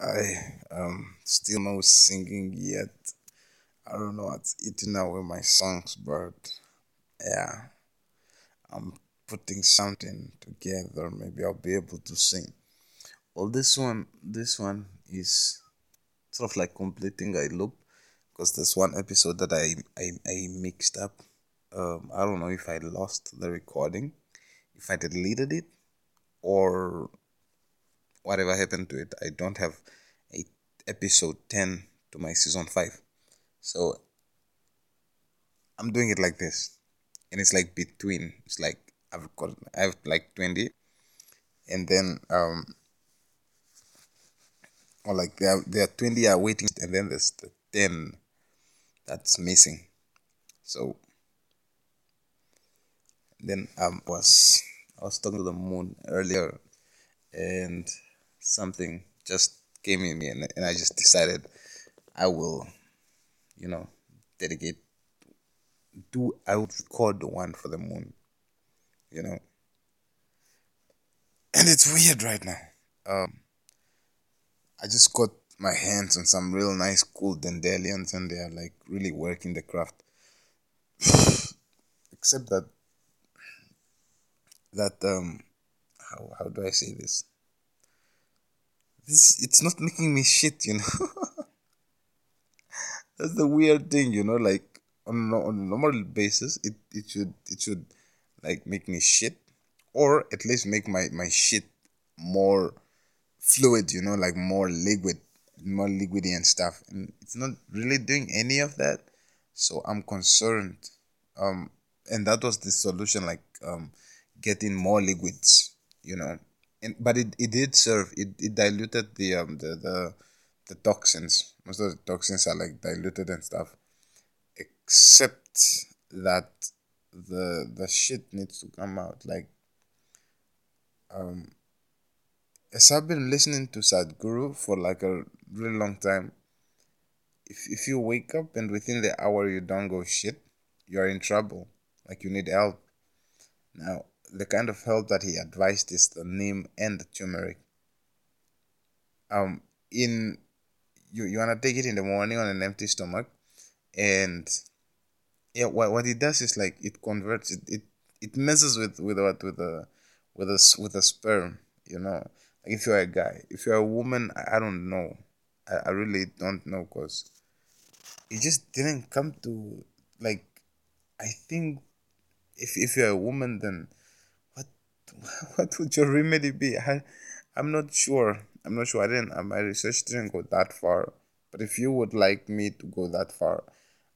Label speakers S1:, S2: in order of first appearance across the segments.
S1: I um still no singing yet. I don't know what's eating away my songs, but yeah, I'm putting something together. Maybe I'll be able to sing. Well, this one, this one is sort of like completing a loop because there's one episode that I I, I mixed up. Um, I don't know if I lost the recording, if I deleted it, or whatever happened to it. I don't have a episode 10 to my season 5. So I'm doing it like this. And it's like between. It's like I've got I have like 20 and then um or like there are, there are 20 are waiting and then there's the 10 that's missing. So then um was I was talking to the moon earlier and something just came in me and, and I just decided I will, you know, dedicate do I would record the one for the moon. You know. And it's weird right now. Um I just got my hands on some real nice cool dandelions and they are like really working the craft. Except that that um how how do I say this? This it's not making me shit, you know. That's the weird thing, you know. Like on on a normal basis, it it should it should like make me shit, or at least make my my shit more fluid, you know, like more liquid, more liquidy and stuff. And it's not really doing any of that, so I'm concerned. Um, and that was the solution, like um, getting more liquids, you know and, but it, it did serve it, it diluted the um the, the the toxins. Most of the toxins are like diluted and stuff except that the the shit needs to come out like um as I've been listening to Sadhguru for like a really long time if, if you wake up and within the hour you don't go shit you're in trouble. Like you need help. Now the kind of help that he advised is the neem and the turmeric. Um, in you you wanna take it in the morning on an empty stomach, and yeah, what what it does is like it converts it it, it messes with with what with the with a with a sperm, you know. Like if you're a guy, if you're a woman, I, I don't know. I, I really don't know because it just didn't come to like. I think if if you're a woman, then what would your remedy be? I, I'm not sure. I'm not sure. I didn't. Uh, my research didn't go that far. But if you would like me to go that far,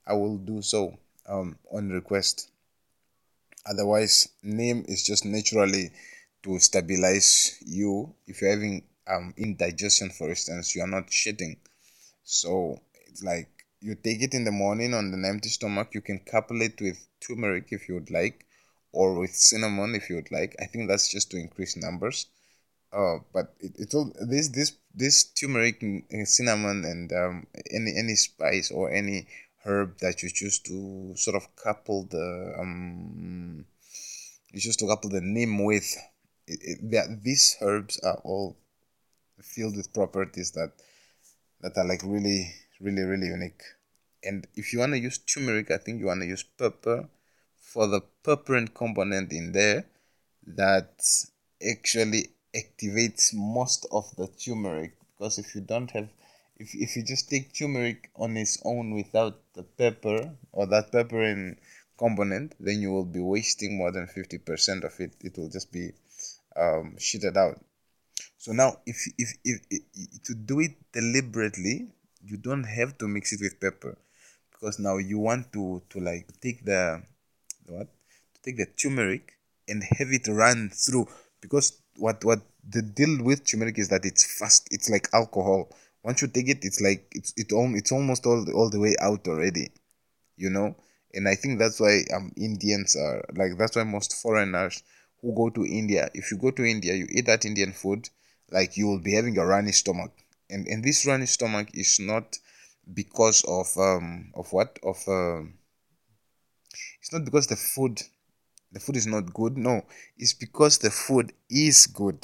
S1: I will do so um, on request. Otherwise, name is just naturally to stabilize you. If you're having um, indigestion, for instance, you are not shitting. So it's like you take it in the morning on an empty stomach. You can couple it with turmeric if you would like or with cinnamon if you would like. I think that's just to increase numbers. Uh, but it, it all this this this turmeric, cinnamon, and um, any any spice or any herb that you choose to sort of couple the um, you choose to couple the neem with. It, it, that these herbs are all filled with properties that that are like really really really unique. And if you want to use turmeric, I think you want to use pepper for the purpurine component in there that actually activates most of the turmeric. Because if you don't have if, if you just take turmeric on its own without the pepper or that pepperine component then you will be wasting more than 50% of it. It will just be um, shitted out. So now if, if, if, if to do it deliberately you don't have to mix it with pepper. Because now you want to to like take the what? To take the turmeric and have it run through. Because what what the deal with turmeric is that it's fast it's like alcohol. Once you take it it's like it's it all it's almost all all the way out already you know? And i think that's why um indians are like that's why most foreigners who go to india if you go to india you eat that indian food like you will be having a runny stomach. And and this runny stomach is not because of um of what? Of um it's not because the food the food is not good no it's because the food is good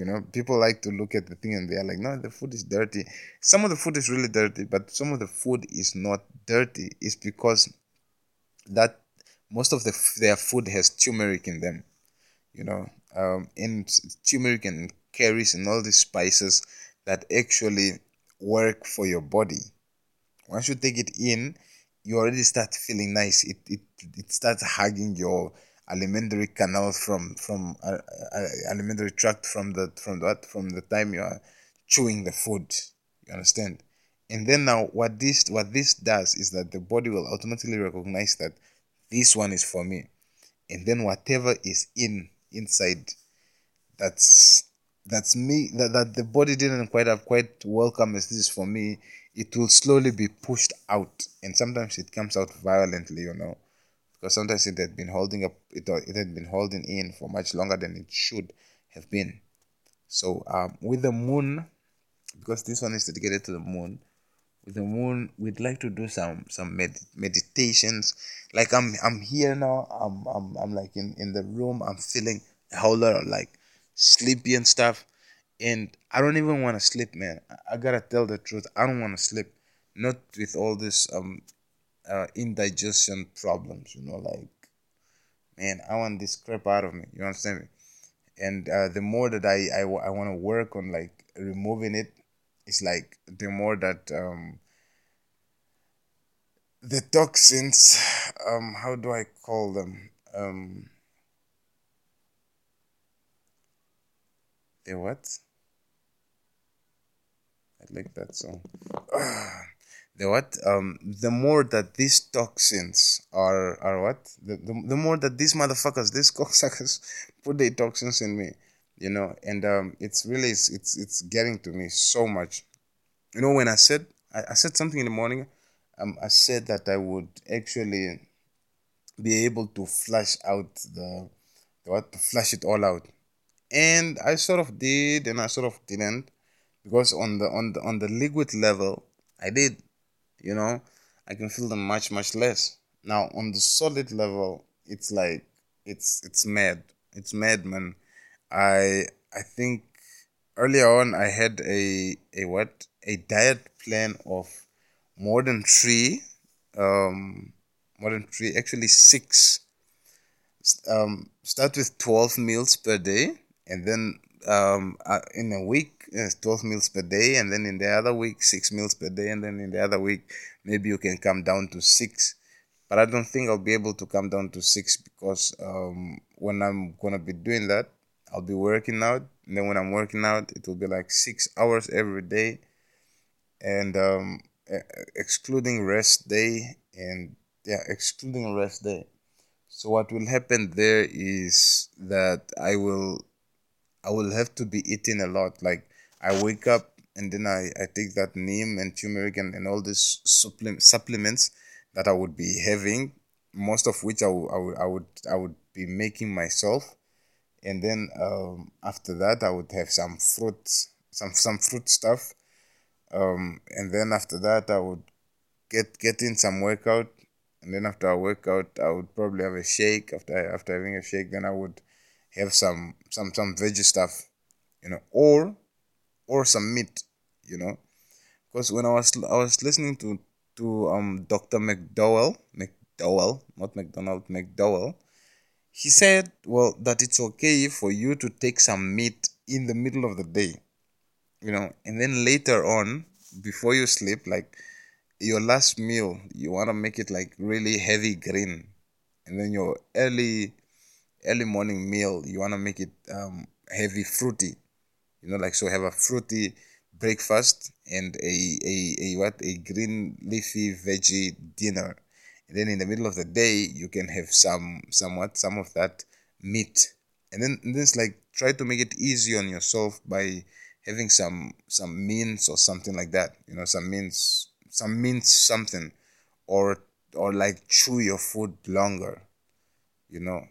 S1: You know, people like to look at the thing and they're like, no, the food is dirty. Some of the food is really dirty, but some of the food is not dirty. It's because that most of the their food has turmeric in them. You know, um, and turmeric and curries and all these spices that actually work for your body. Once you take it in, you already start feeling nice. It it, it starts hugging your alimentary canal from from uh, uh, alimentary tract from the from that from the time you are chewing the food. You understand? And then now what this what this does is that the body will automatically recognize that this one is for me. And then whatever is in inside that's that's me that, that the body didn't quite have quite welcome as this is for me it will slowly be pushed out and sometimes it comes out violently you know. Because sometimes it had been holding up it, it had been holding in for much longer than it should have been. So um, with the moon because this one is dedicated to the moon with the moon we'd like to do some some med- meditations. Like i'm i'm here now i'm i'm, I'm like in in the room i'm feeling a whole lot of like sleepy and stuff and i don't even want to sleep man I, gotta tell the truth i don't want to sleep not with all this um uh, indigestion problems, you know, like, man, I want this crap out of me. You understand me? And uh, the more that I, I, I want to work on like removing it, it's like the more that um, the toxins, um, how do I call them? Um, the what? Like that song. the what? Um the more that these toxins are are what? The, the, the more that these motherfuckers these cocksuckers put their toxins in me you know? And um it's really it's it's, it's getting to me so much. You know when i said I, I said something in the morning um i said that i would actually be able to flush out the, the what? To flush it all out. And i sort of did and i sort of didn't because on the on the on the liquid level i did you know i can feel them much much less. Now on the solid level it's like it's it's mad. It's mad man. I i think earlier on i had a a what? A diet plan of more than three um more than three actually six. Um start with 12 meals per day and then um uh, in a week 12 meals per day and then in the other week 6 meals per day and then in the other week maybe you can come down to 6 but i don't think i'll be able to come down to 6 because um, when i'm gonna be doing that i'll be working out. And then when i'm working out it will be like 6 hours every day. And um, excluding rest day and yeah excluding rest day. So what will happen there is that i will I will have to be eating a lot. Like I wake up and then I, I take that neem and turmeric and, and all these supplement, supplements that I would be having, most of which I, w- I, would, I would I would be making myself. And then um, after that, I would have some fruit, some some fruit stuff. Um, and then after that, I would get get in some workout. And then after a workout, I would probably have a shake. After after having a shake, then I would have some some some veggie stuff, you know, or or some meat, you know, because when I was I was listening to to um Dr. McDowell McDowell not McDonald McDowell, he said well that it's okay for you to take some meat in the middle of the day, you know, and then later on before you sleep like your last meal you want to make it like really heavy green. And then your early early morning meal you want to make it um, heavy fruity you know like so have a fruity breakfast and a, a, a what? A green leafy veggie dinner. And then in the middle of the day you can have some somewhat some of that meat. And then and then it's like try to make it easy on yourself by having some some mince or something like that you know some mince some mince something or or like chew your food longer you know.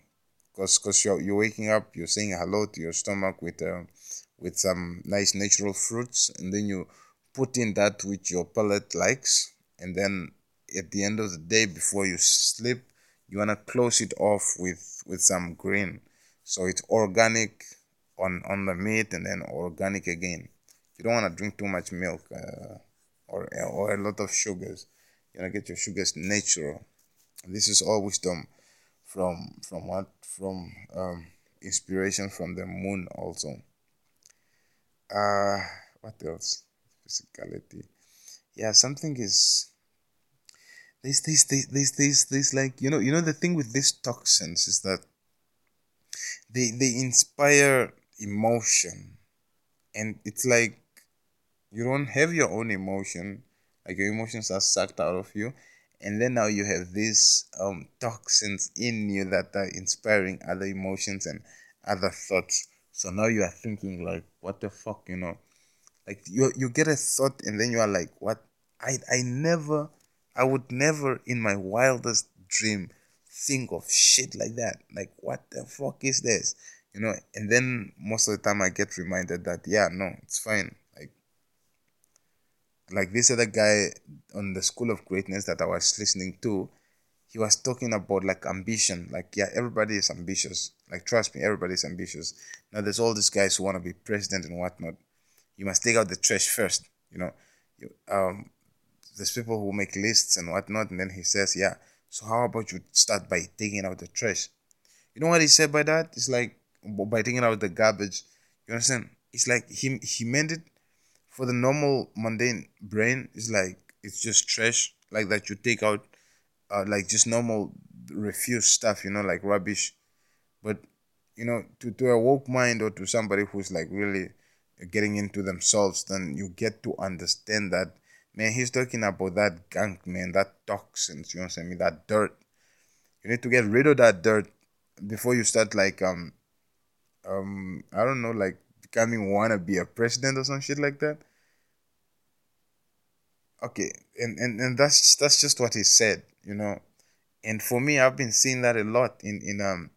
S1: Because because you're, you're waking up you're saying hello to your stomach with uh, with some nice natural fruits and then you put in that which your palate likes and then at the end of the day before you sleep you want to close it off with with some green so it's organic on on the meat and then organic again. You don't want to drink too much milk uh, or or a lot of sugars. You want to get your sugars natural. This is all wisdom from from what from um, inspiration from the moon also. Uh what else? Physicality. Yeah, something is this this this this this like you know you know the thing with these toxins is that they they inspire emotion and it's like you don't have your own emotion like your emotions are sucked out of you and then now you have these um, toxins in you that are inspiring other emotions and other thoughts so now you are thinking like what the fuck you know? Like you you get a thought and then you are like what? I i never i would never in my wildest dream think of shit like that. Like what the fuck is this? You know and then most of the time i get reminded that yeah no it's fine. Like like this other guy on the school of greatness that i was listening to he was talking about like ambition. Like yeah everybody is ambitious like trust me everybody's ambitious now there's all these guys who want to be president and whatnot you must take out the trash first you know you, um there's people who make lists and whatnot and then he says yeah so how about you start by taking out the trash you know what he said by that it's like by taking out the garbage. You understand? It's like he he meant it for the normal mundane brain. It's like it's just trash like that you take out, uh, like just normal refuse stuff. You know, like rubbish. But you know, to to a woke mind or to somebody who's like really getting into themselves, then you get to understand that man. He's talking about that gunk, man. That toxins. You know what I mean? That dirt. You need to get rid of that dirt before you start like um um I don't know like becoming wanna be a president or some shit like that. Okay, and, and and that's that's just what he said, you know. And for me, I've been seeing that a lot in in um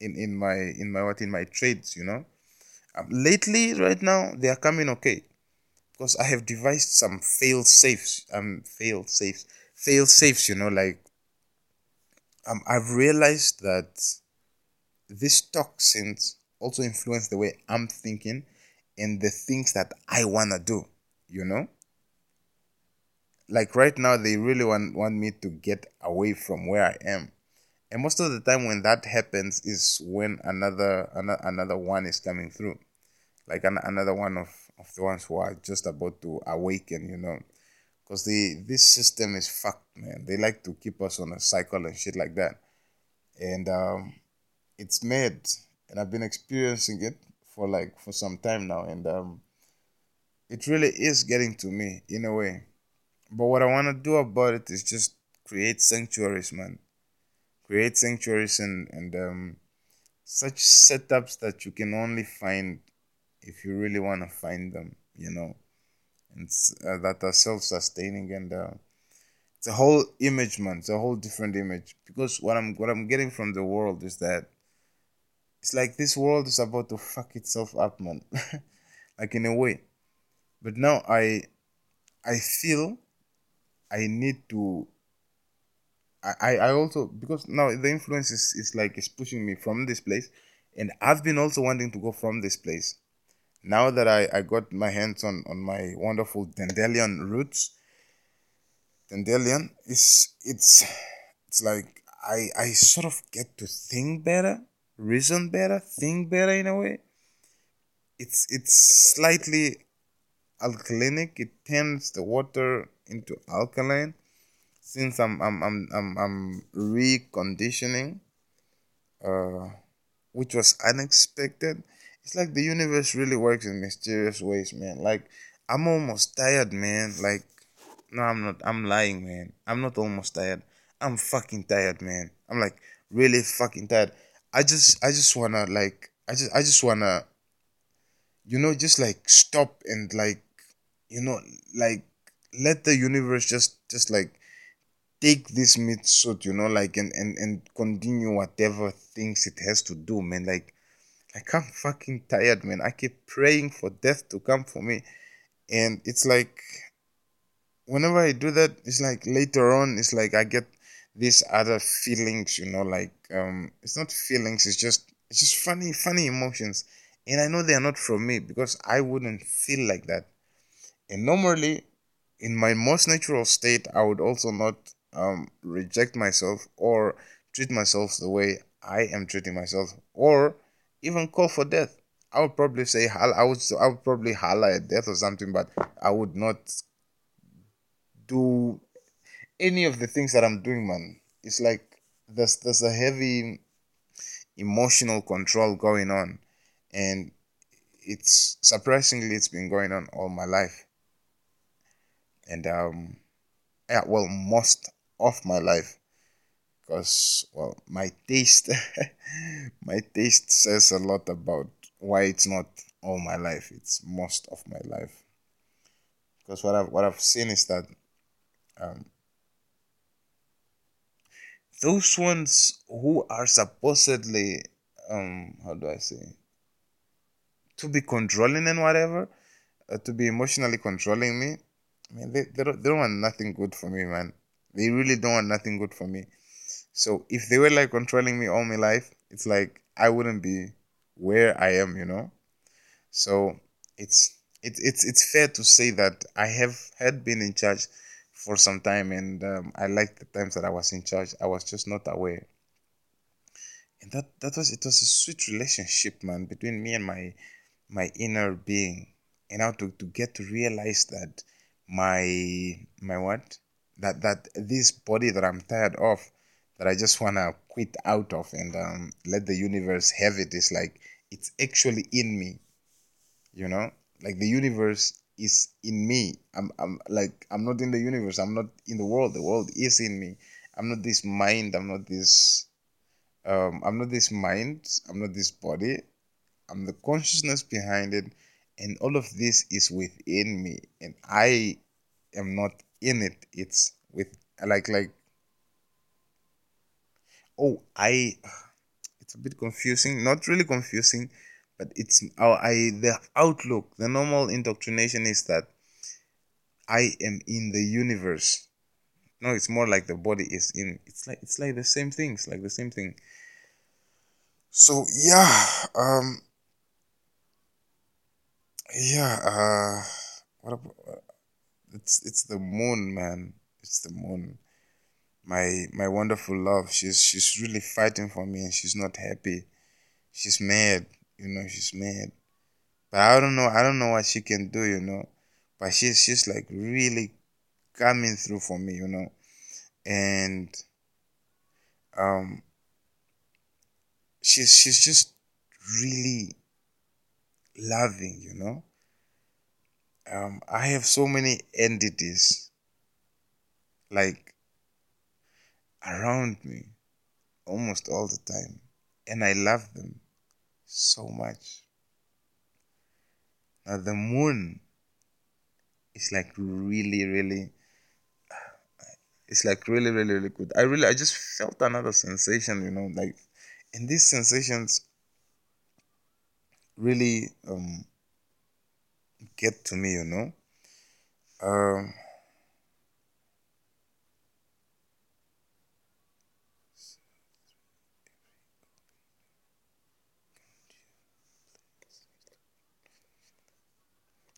S1: in in my in my what in my trades, you know. Um, lately, right now, they are coming okay because I have devised some fail safes. Um, fail safes, fail safes. You know, like um, I've realized that these toxins also influence the way I'm thinking and the things that I want to do, you know? Like right now, they really want, want me to get away from where I am. And most of the time, when that happens, is when another another, another one is coming through, like an, another one of, of the ones who are just about to awaken, you know, because the this system is fucked, man. They like to keep us on a cycle and shit like that, and um, it's mad and I've been experiencing it for like for some time now, and um, it really is getting to me in a way. But what I want to do about it is just create sanctuaries, man. Create sanctuaries and and um, such setups that you can only find if you really want to find them, you know, and uh, that are self-sustaining and. Uh, it's a whole image man it's a whole different image because what i'm what i'm getting from the world is that it's like this world is about to fuck itself up, man. like in a way. But now I I feel I need to I, I also because now the influence is, is like it's pushing me from this place and I've been also wanting to go from this place. Now that I, I got my hands on, on my wonderful Dandelion roots, Dandelion is it's it's like I I sort of get to think better reason better, think better in a way. It's it's slightly alkalinic. It turns the water into alkaline. Since I'm I'm I'm I'm, I'm reconditioning, uh, which was unexpected. It's like the universe really works in mysterious ways, man. Like I'm almost tired, man. Like no, I'm not. I'm lying, man. I'm not almost tired. I'm fucking tired, man. I'm like really fucking tired. I just I just wanna like I just I just wanna you know just like stop and like you know like let the universe just just like take this meat suit you know like and and and continue whatever things it has to do man. Like like i'm fucking tired man. I keep praying for death to come for me. And it's like whenever i do that it's like later on it's like i get these other feelings you know like um it's not feelings it's just it's just funny funny emotions. And I know they are not from me because I wouldn't feel like that. And normally, in my most natural state, I would also not um, reject myself or treat myself the way I am treating myself, or even call for death. I would probably say I would I would probably holler at death or something, but I would not do any of the things that I'm doing, man. It's like there's there's a heavy emotional control going on, and it's surprisingly it's been going on all my life, and um, yeah, well, most of my life, because well, my taste, my taste says a lot about why it's not all my life; it's most of my life. Because what I've what I've seen is that um, those ones who are supposedly um how do I say to be controlling and whatever, uh, to be emotionally controlling me. I mean, they, they, don't, they don't want nothing good for me, man. They really don't want nothing good for me. So if they were like controlling me all my life, it's like I wouldn't be where I am, you know. So it's it's it's it's fair to say that I have had been in charge for some time, and um, I liked the times that I was in charge. I was just not aware, and that that was it was a sweet relationship, man, between me and my my inner being, and how to to get to realize that my my what that that this body that I'm tired of, that I just wanna quit out of and um, let the universe have it is like it's actually in me, you know, like the universe is in me. I'm, I'm like I'm not in the universe. I'm not in the world. The world is in me. I'm not this mind. I'm not this. Um, I'm not this mind. I'm not this body. I'm the consciousness behind it, and all of this is within me, and I am not in it. It's with like like. Oh, I. It's a bit confusing. Not really confusing but it's our I the outlook, the normal indoctrination is that I am in the universe. No, it's more like the body is in. It's like it's like the same thing. It's like the same thing. So yeah, um, yeah. Uh, what about? It's it's the moon, man. It's the moon. My my wonderful love. She's she's really fighting for me, and she's not happy. She's mad you know she's mad but i don't know i don't know what she can do you know but she's she's like really coming through for me you know and um she's she's just really loving you know um i have so many entities like around me almost all the time and i love them so much. Now the moon is like really, really it's like really, really, really good. I really I just felt another sensation, you know, like and these sensations really um get to me, you know. Um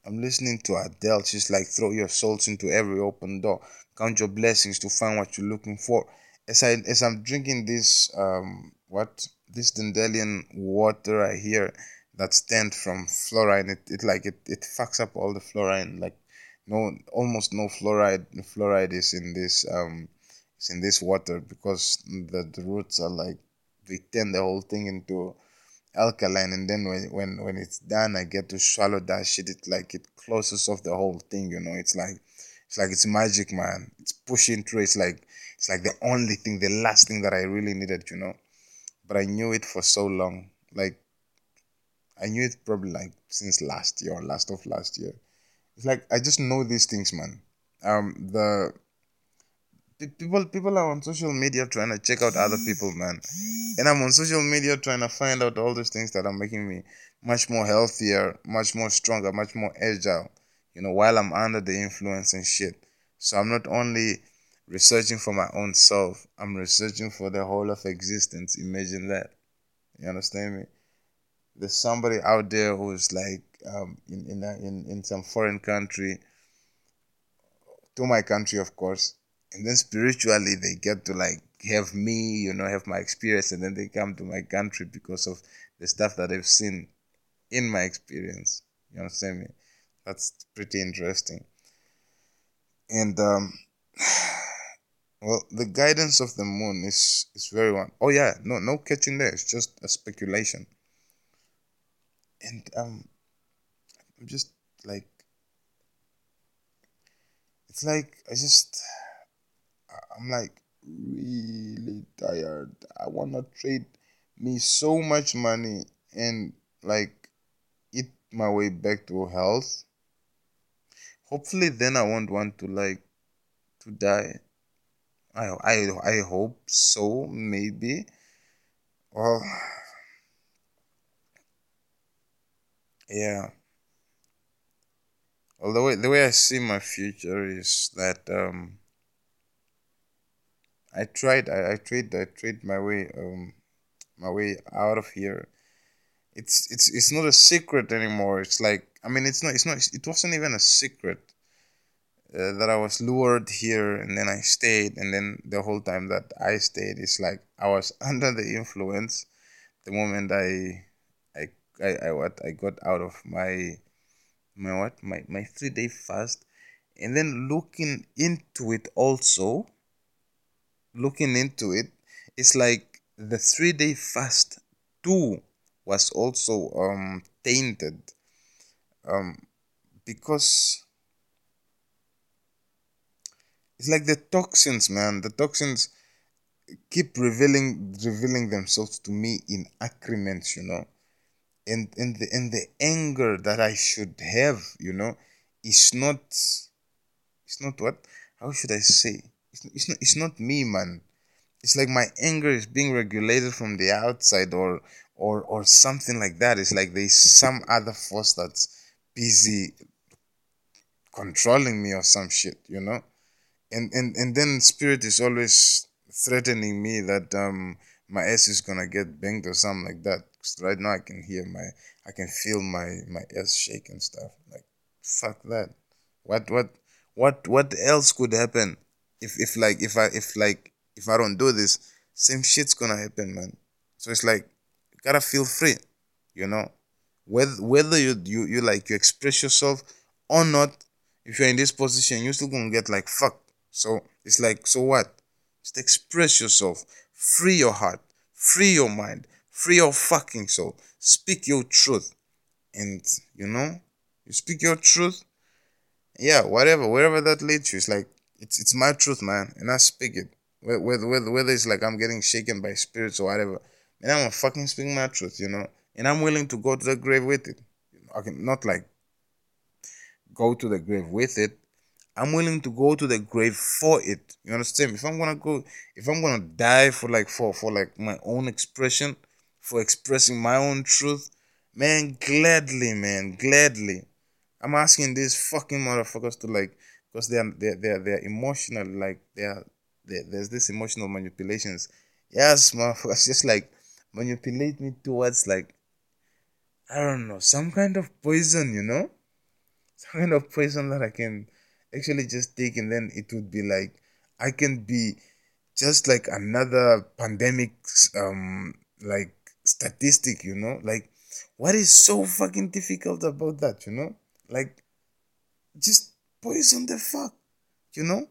S1: I'm listening to Adele. She's like, throw your souls into every open door. Count your blessings to find what you're looking for. As I as I'm drinking this um what this Dandelion water I hear that stemmed from fluoride, it, it like it, it fucks up all the fluoride. Like no almost no fluoride fluoride is in this um is in this water because the, the roots are like they turn the whole thing into alkaline and then when, when when it's done i get to swallow that shit it like it closes off the whole thing you know it's like it's like it's magic man it's pushing through it's like it's like the only thing the last thing that i really needed you know but i knew it for so long like i knew it probably like since last year or last of last year. It's like i just know these things man. Um the people people are on social media trying to check out other people man. And i'm on social media trying to find out all those things that are making me much more healthier much more stronger much more agile you know while i'm under the influence and shit. So i'm not only researching for my own self i'm researching for the whole of existence. Imagine that. You understand me there's somebody out there who's like um, in in, a, in in some foreign country to my country of course and then spiritually they get to like have me you know have my experience and then they come to my country because of the stuff that they've seen in my experience. You understand me? That's pretty interesting. And um well the guidance of the moon is is very one oh yeah no no catching there. It's just a speculation and um i'm just like it's like i just i'm like really tired. I want to trade me so much money and like eat my way back to health. Hopefully then i won't want to like to die. I i i hope so maybe. Well yeah. Well the way the way i see my future is that um i tried i, I tried i tried my way um my way out of here. It's it's it's not a secret anymore. It's like i mean it's not it's not it wasn't even a secret uh, that i was lured here and then i stayed. And then the whole time that i stayed it's like i was under the influence the moment i i i, what i got out of my my what my my three day fast and then looking into it also looking into it it's like the three day fast too was also um, tainted um, because it's like the toxins, man. The toxins keep revealing revealing themselves to me in accrements, you know, and and the and the anger that I should have, you know, it's not. It's not what? How should I say? It's, it's not. It's not me, man. It's like my anger is being regulated from the outside, or or or something like that. It's like there's some other force that's busy controlling me or some shit, you know? And and and then spirit is always threatening me that um my ass is gonna get banged or something like that. Cause right now I can hear my I can feel my my ass shake and stuff. Like fuck that. What what what what else could happen if if like if I if like if I don't do this, same shit's gonna happen, man. So it's like gotta feel free, you know. Whether whether you you, you like you express yourself or not, if you're in this position, you're still gonna get like fuck. So it's like so what? Just express yourself. Free your heart. Free your mind. Free your fucking soul. Speak your truth. And you know, you speak your truth. Yeah, whatever, wherever that leads you, it's like it's it's my truth, man, and I speak it. Whether whether whether it's like I'm getting shaken by spirits or whatever, and I'm fucking speaking my truth, you know, and I'm willing to go to the grave with it. I can not like go to the grave with it. I'm willing to go to the grave for it. You understand? If I'm gonna go, if I'm gonna die for like for for like my own expression, for expressing my own truth, man, gladly, man, gladly. I'm asking these fucking motherfuckers to like, because they're they're they're, they're emotional, like they're, they're there's this emotional manipulations. Yes, motherfuckers, just like manipulate me towards like I don't know, some kind of poison, you know? Some kind of poison that I can actually just take and then it would be like I can be just like another pandemic um like statistic, you know? Like what is so fucking difficult about that, you know? Like just poison the fuck, you know?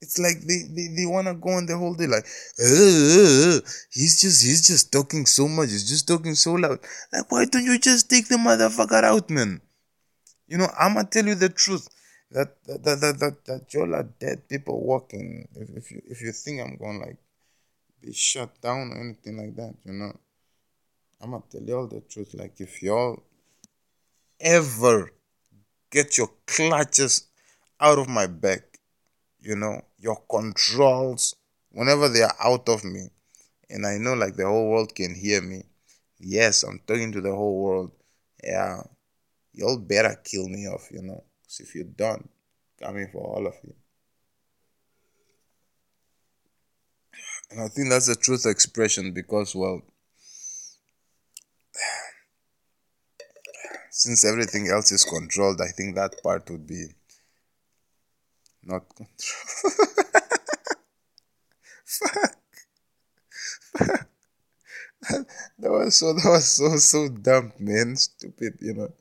S1: It's like they, they, they wanna go on the whole day like, he's just he's just talking so much, he's just talking so loud. Like, why don't you just take the motherfucker out, man? You know, I'ma tell you the truth. That that that that, that, y'all are dead people walking. If, if you if you think I'm gonna like be shut down or anything like that, you know, I'ma tell y'all the truth. Like if y'all ever get your clutches out of my back you know, your controls, whenever they are out of me, and I know like the whole world can hear me. Yes, I'm talking to the whole world. Yeah, y'all better kill me off, you know. Because if you don't, coming for all of you. And I think that's the truth expression because, well, since everything else is controlled, I think that part would be not controlled. Fuck. Fuck. that was so that was so so dumb, man. Stupid, you know.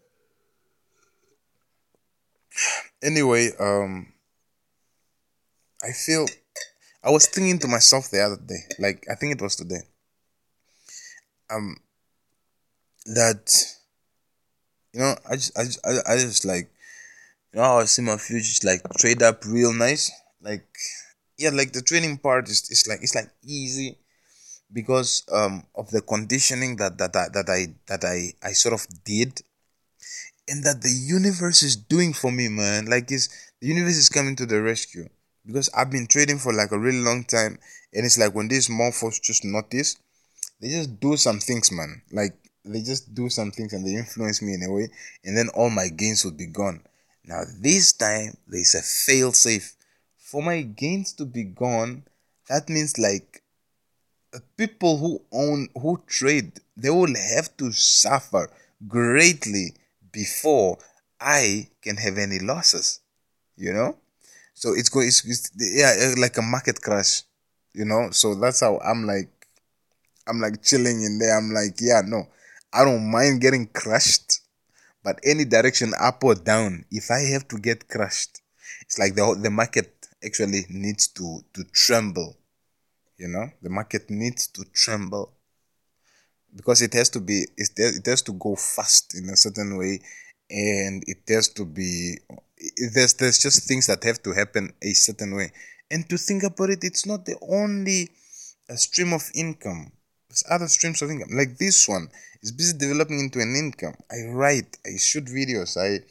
S1: Anyway, um I feel I was thinking to myself the other day, like I think it was today. Um that you know, I just I just I, I just like you know I see my future like trade up real nice. Like yeah, like the training part is, is like it's like easy because um of the conditioning that that I, that I that I I sort of did and that the universe is doing for me man. Like is the universe is coming to the rescue. Because I've been trading for like a really long time and it's like when these morphos just notice they just do some things man. Like they just do some things and they influence me in a way and then all my gains would be gone. Now this time there's a fail safe for my gains to be gone that means like people who own who trade they will have to suffer greatly before i can have any losses you know? So it's going it's, it's yeah uh, like a market crash you know? So that's how i'm like i'm like chilling in there. I'm like yeah no i don't mind getting crushed but any direction up or down if i have to get crushed it's like the the market actually needs to to tremble you know? The market needs to tremble because it has to be it has to go fast in a certain way and it has to be there's there's just things that have to happen a certain way. And to think about it it's not the only uh, stream of income. There's other streams of income. Like this one is busy developing into an income. I write i shoot videos i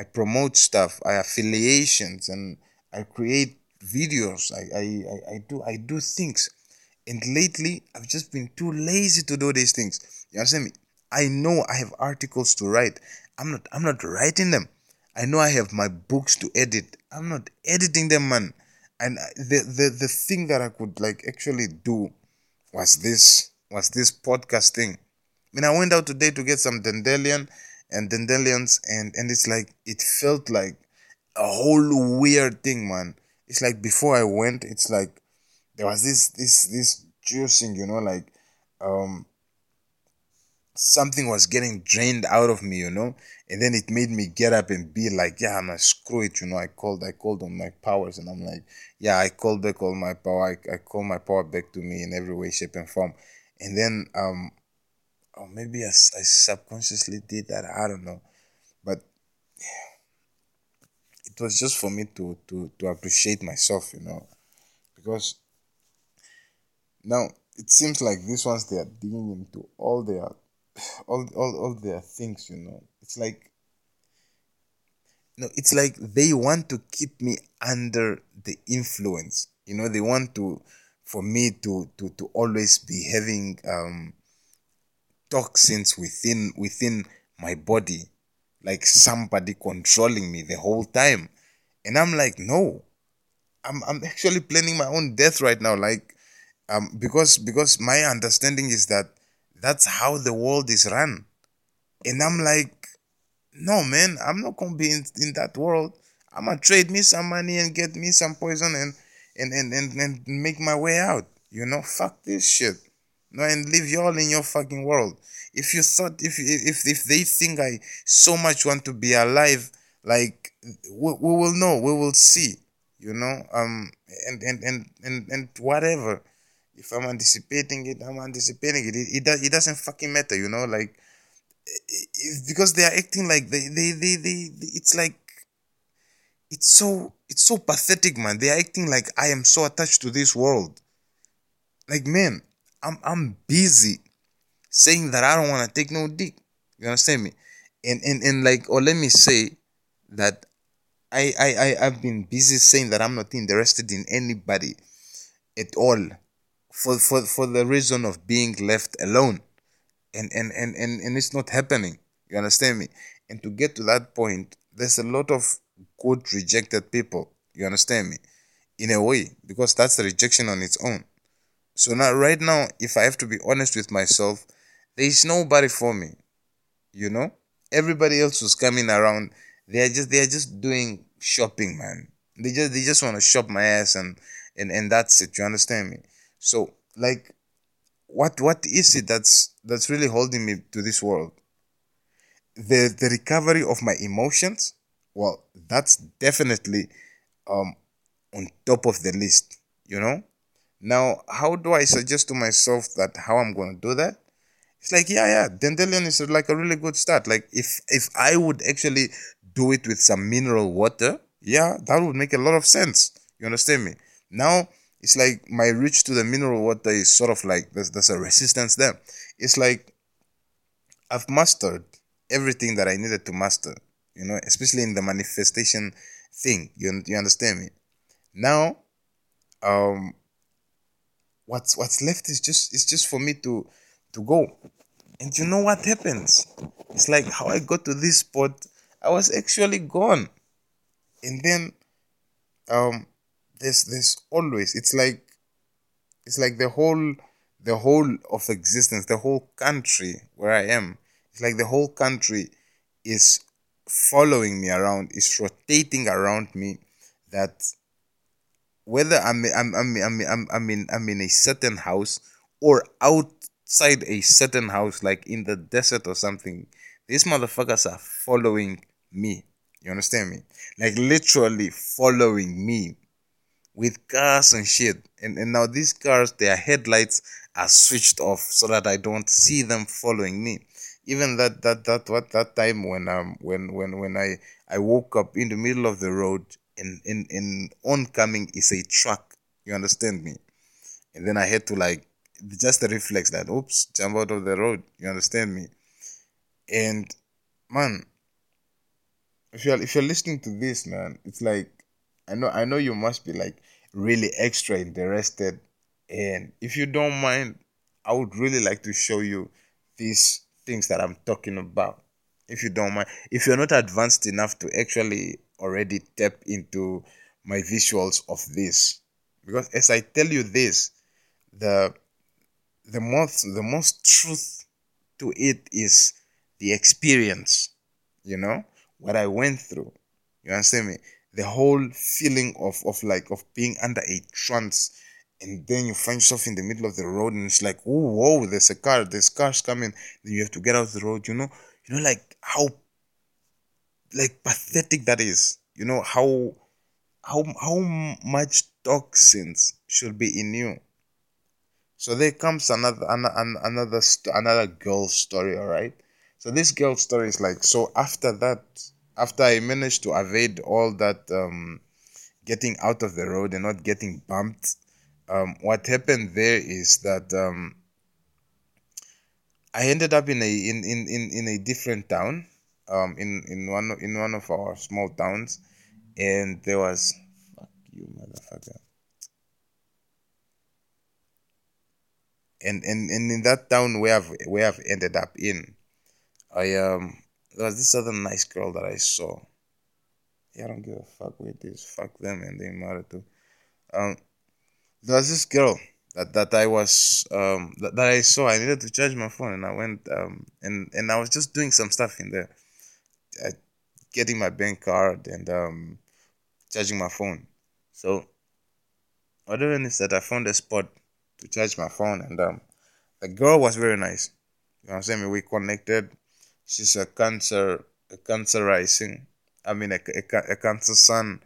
S1: i promote stuff i affiliations and i create videos. I, I i i do i do things and lately, I've just been too lazy to do these things. You understand me? I know I have articles to write. I'm not I'm not writing them. I know I have my books to edit. I'm not editing them, man. And the the, the thing that I could like actually do was this was this podcast thing. I mean, I went out today to get some dandelion and dandelions, and and it's like it felt like a whole weird thing, man. It's like before I went, it's like there was this this this juicing, you know, like um something was getting drained out of me, you know, and then it made me get up and be like, yeah, I'm gonna screw it, you know. I called, I called on my powers, and I'm like, yeah, I called back all my power. I, I call my power back to me in every way, shape, and form. And then, um, or maybe I, I subconsciously did that. I don't know, but it was just for me to to to appreciate myself, you know, because now it seems like these ones they are digging into all their all all, all their things, you know. It's like no, it's like they want to keep me under the influence. You know, they want to for me to to to always be having um toxins within within my body like somebody controlling me the whole time and i'm like no i'm i'm actually planning my own death right now like um, because because my understanding is that that's how the world is run, and I'm like, no man, I'm not gonna be in, in that world. I'm gonna trade me some money and get me some poison and and, and, and, and make my way out. You know, fuck this shit. No, and leave y'all in your fucking world. If you thought, if if if they think I so much want to be alive, like we, we will know, we will see. You know, um, and and and and and whatever if I'm anticipating it, I'm anticipating it. It, it, it doesn't fucking matter, you know, like it's because they are acting like they, they, they, they, they, it's like it's so it's so pathetic, man. They are acting like I am so attached to this world. Like, man, I'm I'm busy saying that I don't want to take no dick. You understand me? And and and like, or let me say that I I I I've been busy saying that I'm not interested in anybody at all for, for, for the reason of being left alone. And, and, and, and, and it's not happening. You understand me? And to get to that point, there's a lot of good rejected people. You understand me? In a way, because that's the rejection on its own. So now, right now, if I have to be honest with myself, there is nobody for me. You know? everybody else who's coming around, they are just they are just doing shopping, man. They just they just want to shop my ass and and and that's it. You understand me? So like, what what is it that's that's really holding me to this world? The the recovery of my emotions. Well, that's definitely um on top of the list. You know. Now, how do I suggest to myself that how I'm going to do that? It's like, yeah, yeah, dandelion is like a really good start. Like if if I would actually do it with some mineral water, yeah, that would make a lot of sense. You understand me? Now it's like my reach to the mineral water is sort of like there's there's a resistance there. It's like I've mastered everything that I needed to master, you know, especially in the manifestation thing. You you understand me? Now, um, what's what's left is just it's just for me to to go. And you know what happens? It's like how I got to this spot, I was actually gone. And then um there's there's always it's like it's like the whole the whole of existence, the whole country where I am. It's like the whole country is following me around, is rotating around me that whether I'm I'm I'm I'm I'm, I'm in I'm in a certain house or outside a certain house, like in the desert or something, these motherfuckers are following me. You understand me? Like literally following me with cars and shit. And, and now these cars, their headlights are switched off so that I don't see them following me. Even that that that what that time when um when when when I I woke up in the middle of the road and in in oncoming is a truck. You understand me? And then I had to like just a reflex that oops jump out of the road you understand me and man if you're if you're listening to this man it's like i know i know you must be like really extra interested and if you don't mind i would really like to show you these things that i'm talking about if you don't mind. If you're not advanced enough to actually already tap into my visuals of this. Because as i tell you this the the most the most truth to it is the experience you know what i went through. You understand me the whole feeling of of like of being under a trance and then you find yourself in the middle of the road and it's like oh whoa there's a car there's cars coming. Then you have to get out of the road you know? You know like how like pathetic that is. You know how how how much toxins should be in you. So there comes another another another, another girl story, all right? So this girl story is like so after that after I managed to evade all that um getting out of the road and not getting bumped, um what happened there is that um I ended up in a in, in, in, in a different town, um in, in one in one of our small towns and there was fuck you motherfucker. And, and, and in that town where I've where I've ended up in, I um there was this other nice girl that I saw. Yeah, I don't give a fuck with this. Fuck them and they matter too. Um, there was this girl that, that I was um that, that I saw. I needed to charge my phone and I went um and and I was just doing some stuff in there, getting my bank card and um charging my phone. So what happened is that I found a spot to charge my phone, and um, the girl was very nice. You know what I'm saying? We connected. She's a cancer, a cancer rising. I mean, a, a, a cancer sun,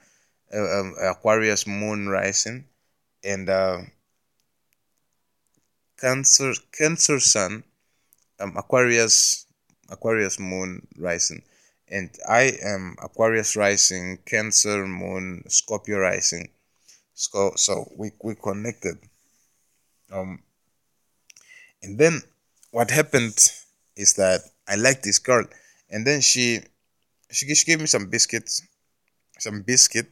S1: um, Aquarius moon rising, and uh, cancer cancer sun, um, Aquarius Aquarius moon rising, and I am Aquarius rising, Cancer moon, Scorpio rising. So so we we connected um, and then what happened is that I like this girl, and then she she, she gave me some biscuits, some biscuit,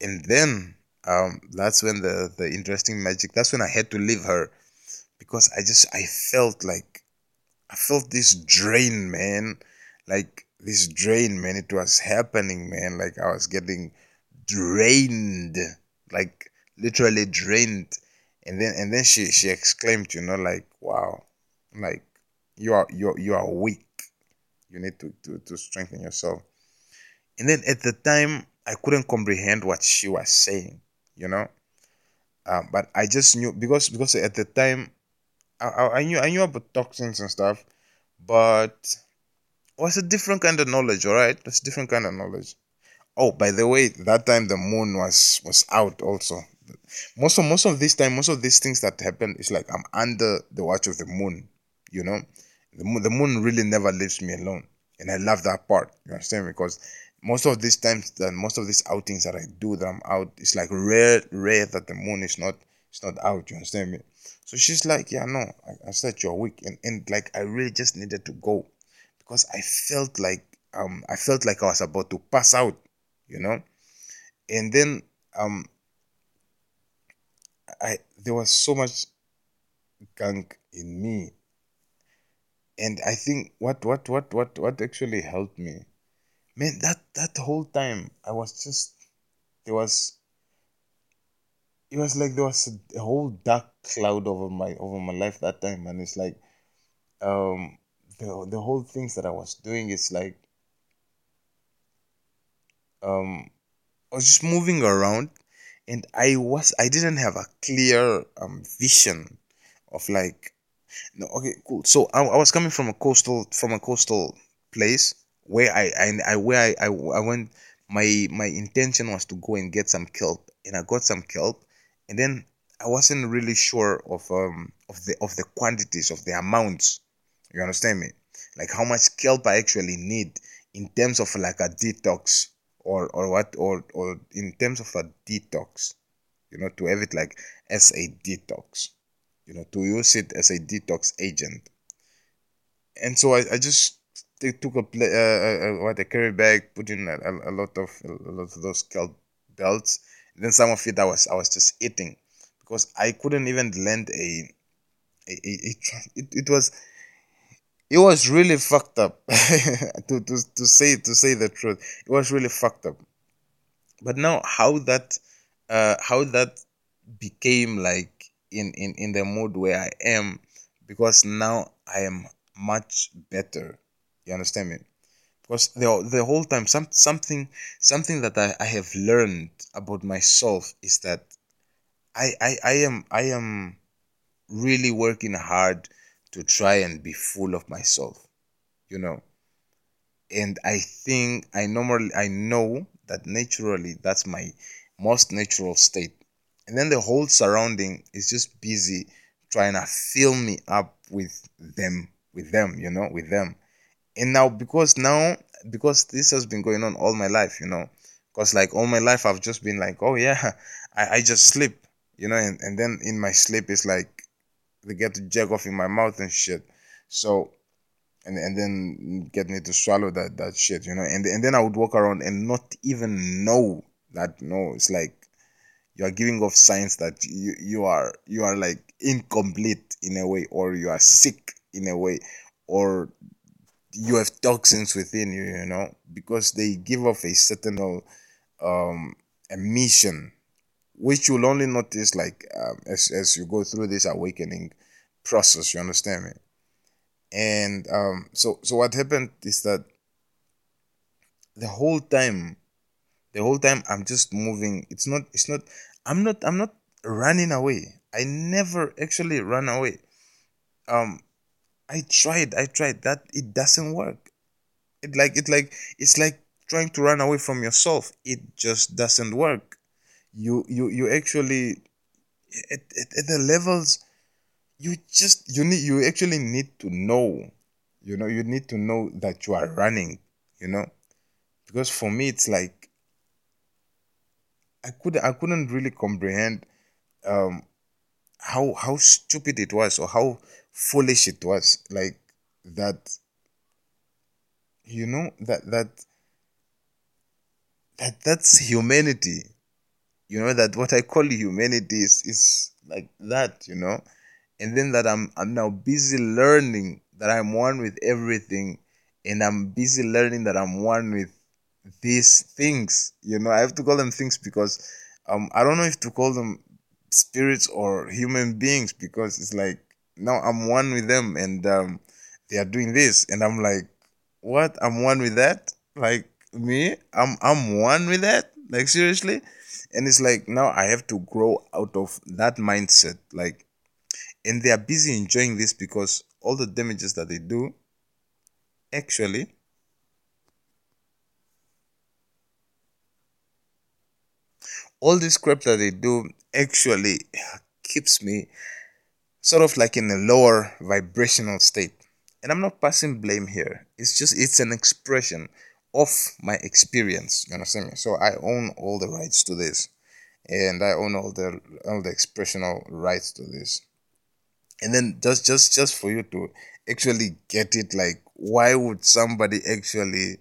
S1: and then um, that's when the the interesting magic. That's when I had to leave her because I just I felt like I felt this drain, man, like this drain, man. It was happening, man. Like I was getting drained, like literally drained and then and then she she exclaimed you know like wow like you are you you are weak you need to, to, to strengthen yourself. And then at the time, I couldn't comprehend what she was saying, you know. Uh, but I just knew because because at the time, I, I, I knew I knew about toxins and stuff, but it was a different kind of knowledge. All right, it's a different kind of knowledge. Oh, by the way, that time the moon was was out also. Most of most of this time, most of these things that happen is like I'm under the watch of the moon. You know, the moon, the moon really never leaves me alone, and I love that part. You understand? Because most of these times, that most of these outings that I do, that I'm out, it's like rare, rare that the moon is not, it's not out. You understand me? So she's like, yeah, no. I, I said you're weak, and and like I really just needed to go because I felt like um I felt like I was about to pass out, you know, and then um I there was so much gunk in me and I think what what what what what actually helped me, man, that that whole time I was just there was it was like there was a, whole dark cloud over my over my life that time, and it's like um the the whole things that I was doing is like um I was just moving around. And I was I didn't have a clear um vision of like no, okay, cool. So I, I was coming from a coastal from a coastal place where I I, I where I, I I went. My my intention was to go and get some kelp, and I got some kelp, and then I wasn't really sure of um of the of the quantities of the amounts. You understand me? Like how much kelp I actually need in terms of like a detox or or what or or in terms of a detox. You know, to have it like as a detox you know, to use it as a detox agent. And so I, I just took a, play, uh, uh, what a carry bag, put in a, a, lot of a lot of those kelp belts. And then some of it I was I was just eating because I couldn't even lend a, a, a, a it, it was it was really fucked up to, to to say to say the truth. It was really fucked up. But now how that uh how that became like in, in, in the mood where I am because now I am much better. You understand me? Because the, the whole time some, something something that I, I have learned about myself is that I, I, I am I am really working hard to try and be full of myself. You know. And I think I normally I know that naturally that's my most natural state and then the whole surrounding is just busy trying to fill me up with them with them you know with them. And now because now because this has been going on all my life you know because like all my life i've just been like oh yeah i, I just sleep you know and, and then in my sleep it's like they get to jerk off in my mouth and shit. So and and then get me to swallow that that shit you know and and then i would walk around and not even know that no it's like you are giving off signs that you, you are you are like incomplete in a way or you are sick in a way or you have toxins within you you know? Because they give off a certain um emission which you'll only notice like um, as, as you go through this awakening process you understand me? And um so so what happened is that the whole time the whole time i'm just moving it's not it's not I'm not I'm not running away. I never actually run away. Um I tried, I tried that it doesn't work. It like it like it's like trying to run away from yourself. It just doesn't work. You you you actually at, at, at the levels you just you need you actually need to know. You know, you need to know that you are running, you know? Because for me it's like I could I couldn't really comprehend um how how stupid it was or how foolish it was like that you know that that that that's humanity. You know that what i call humanity is is like that you know? And then that i'm i'm now busy learning that i'm one with everything and i'm busy learning that i'm one with these things. You know, I have to call them things because um I don't know if to call them spirits or human beings because it's like now I'm one with them and um they are doing this and I'm like what? I'm one with that? Like me? I'm I'm one with that? Like seriously? And it's like now I have to grow out of that mindset. Like and they are busy enjoying this because all the damages that they do actually all this crap that they do actually keeps me sort of like in a lower vibrational state. And i'm not passing blame here. It's just it's an expression of my experience you understand me? So i own all the rights to this. And i own all the all the expressional rights to this. And then just just just for you to actually get it like why would somebody actually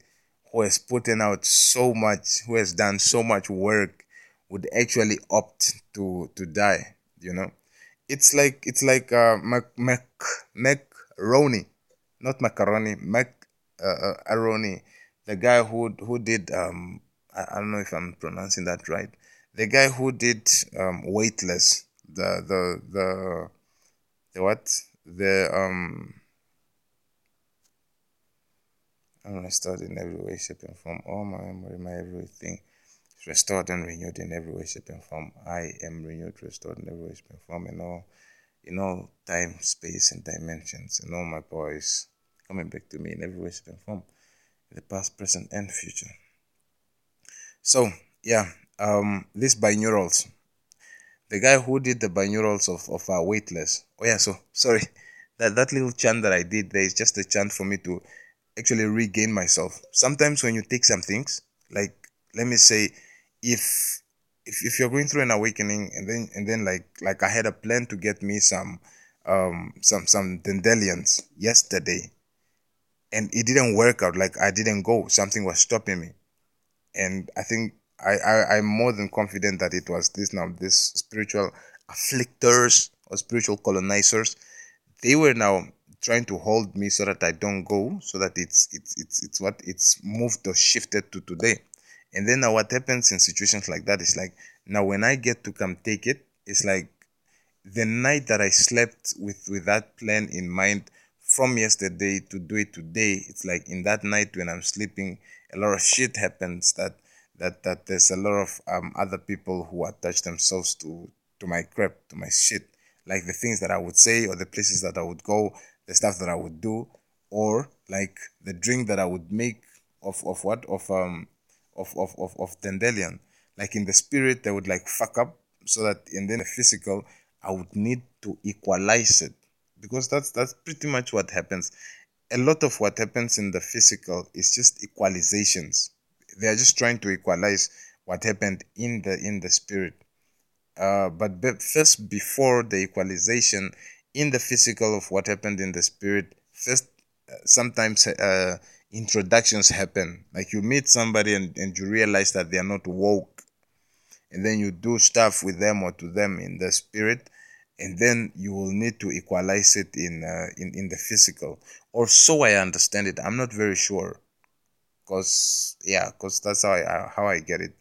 S1: who has put in out so much who has done so much work would actually opt to to die you know? It's like it's like uh mac mac macaroni not macaroni mac uh, uh, aroni the guy who who did um I, I don't know if i'm pronouncing that right the guy who did um weightless the the the the what? The um I'm restored in every way, shape, and form. All my memory, my everything restored and renewed in every way, shape, and form. I am renewed, restored in every way, form. In all, in all time, space, and dimensions, and all my boys coming back to me in every way, shape, and form. In the past, present, and future. So yeah, um, these binaurals the guy who did the binaurals of, of uh, weightless oh yeah so sorry that that little chant that i did there is just a chant for me to actually regain myself sometimes when you take some things like let me say if if, if you're going through an awakening and then and then like like i had a plan to get me some um some some dandelions yesterday and it didn't work out like i didn't go something was stopping me and i think I, I I'm more than confident that it was this now this spiritual afflictors or spiritual colonizers. They were now trying to hold me so that I don't go, so that it's it's it's it's what it's moved or shifted to today. And then now what happens in situations like that is like now when I get to come take it, it's like the night that I slept with with that plan in mind from yesterday to do it today, it's like in that night when I'm sleeping, a lot of shit happens that that that there's a lot of um, other people who attach themselves to to my crap, to my shit, like the things that I would say or the places that I would go, the stuff that I would do, or like the drink that I would make of of what? Of um of of of, of dandelion. Like in the spirit, they would like fuck up so that and then the physical, I would need to equalize it because that's that's pretty much what happens. A lot of what happens in the physical is just equalizations they are just trying to equalize what happened in the in the spirit uh, but be- first before the equalization in the physical of what happened in the spirit first uh, sometimes uh, introductions happen. Like you meet somebody and, and you realize that they are not woke. And then you do stuff with them or to them in the spirit. And then you will need to equalize it in uh, in in the physical. Or so i understand it. I'm not very sure. Because yeah because that's how I how I get it.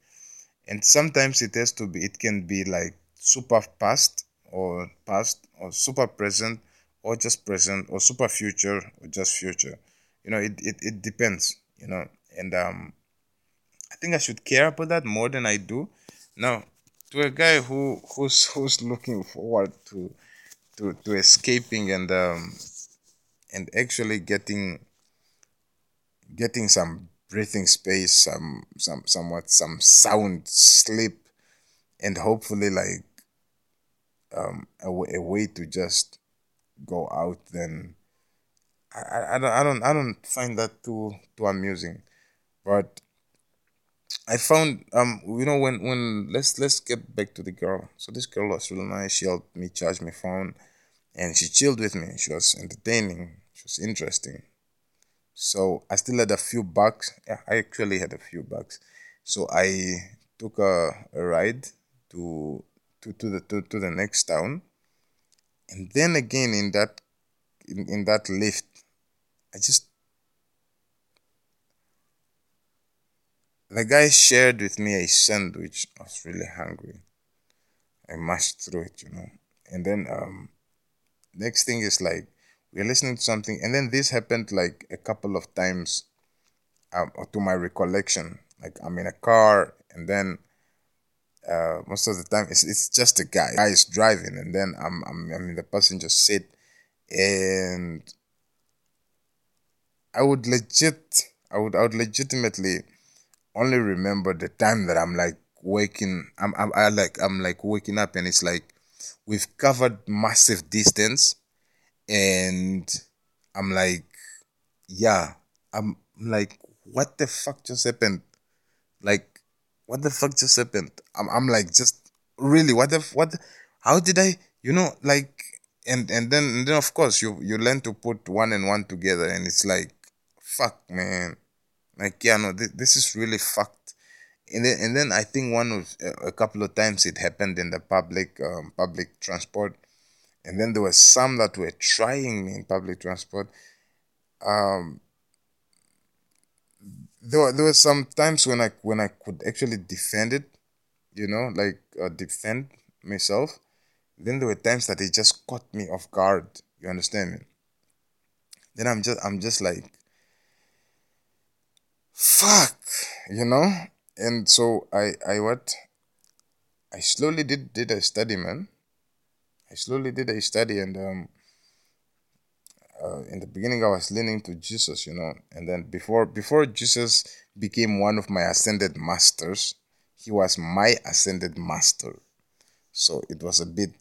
S1: And sometimes it has to be it can be like super past or past or super present or just present or super future or just future you know it, it, it depends you know and um i think i should care about that more than i do now to a guy who who's who's looking forward to to to escaping and um and actually getting getting some breathing space, some some somewhat some sound sleep, and hopefully like um a, a way to just go out. Then I, I don't I don't I don't find that too too amusing, but I found um you know when when let's let's get back to the girl. So this girl was really nice. She helped me charge my phone, and she chilled with me. She was entertaining. She was interesting. So I still had a few bucks. Yeah, I actually had a few bucks. So I took a, a ride to to, to the to, to the next town. And then again in that in, in that lift, I just the guy shared with me a sandwich. I was really hungry. I mashed through it, you know. And then um next thing is like we're listening to something and then this happened like a couple of times um, to my recollection. Like I'm in a car, and then uh, most of the time it's it's just a guy. guy is driving, and then I'm I'm I'm in the passenger seat, and I would legit I would I would legitimately only remember the time that I'm like waking I'm I'm I like I'm like waking up and it's like we've covered massive distance and I'm like yeah I'm like what the fuck just happened? Like what the fuck just happened? I'm I'm like just really what the what how did I you know like and and then and then of course you you learn to put one and one together and it's like fuck man. Like yeah no th- this is really fucked. And then and then i think one of a couple of times it happened in the public um, public transport. And then there were some that were trying me in public transport. Um there were, there were some times when i when i could actually defend it you know like uh, defend myself. Then there were times that it just caught me off guard you understand me? Then i'm just i'm just like fuck you know? And so i i what? I slowly did did a study man. I slowly did a study and um uh, in the beginning i was leaning to jesus you know? And then before before jesus became one of my ascended masters he was my ascended master. So it was a bit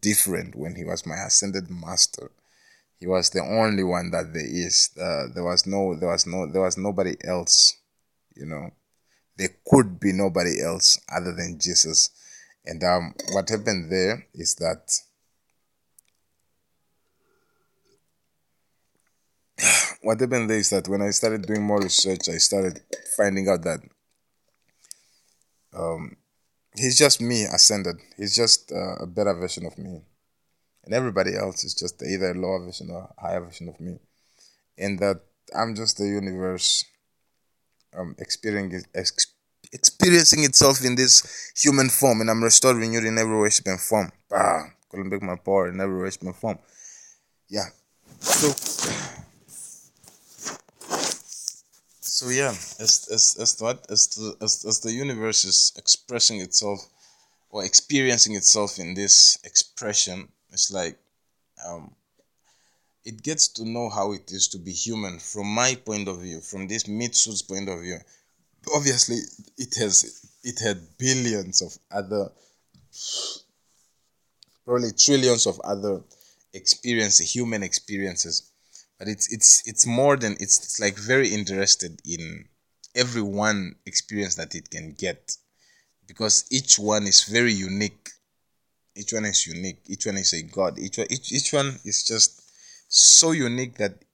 S1: different when he was my ascended master he was the only one that there is. Uh, there was no, there was no, there was nobody else. You know, there could be nobody else other than Jesus. And um, what happened there is that what happened there is that when I started doing more research, I started finding out that um, he's just me ascended. He's just uh, a better version of me and everybody else is just either a lower version or higher version of me. In that i'm just the universe um experiencing ex- experiencing itself in this human form and i'm restored renewed in every way and form. Bah couldn't break my power in every way and form. Yeah. So so yeah as as as what as the as, as the universe is expressing itself or experiencing itself in this expression it's like um, it gets to know how it is to be human from my point of view, from this meat suit's point of view. Obviously, it has it had billions of other, probably trillions of other experiences, human experiences, but it's it's it's more than it's, it's like very interested in every one experience that it can get. Because each one is very unique each one is unique each one is a god each one each, each one is just so unique that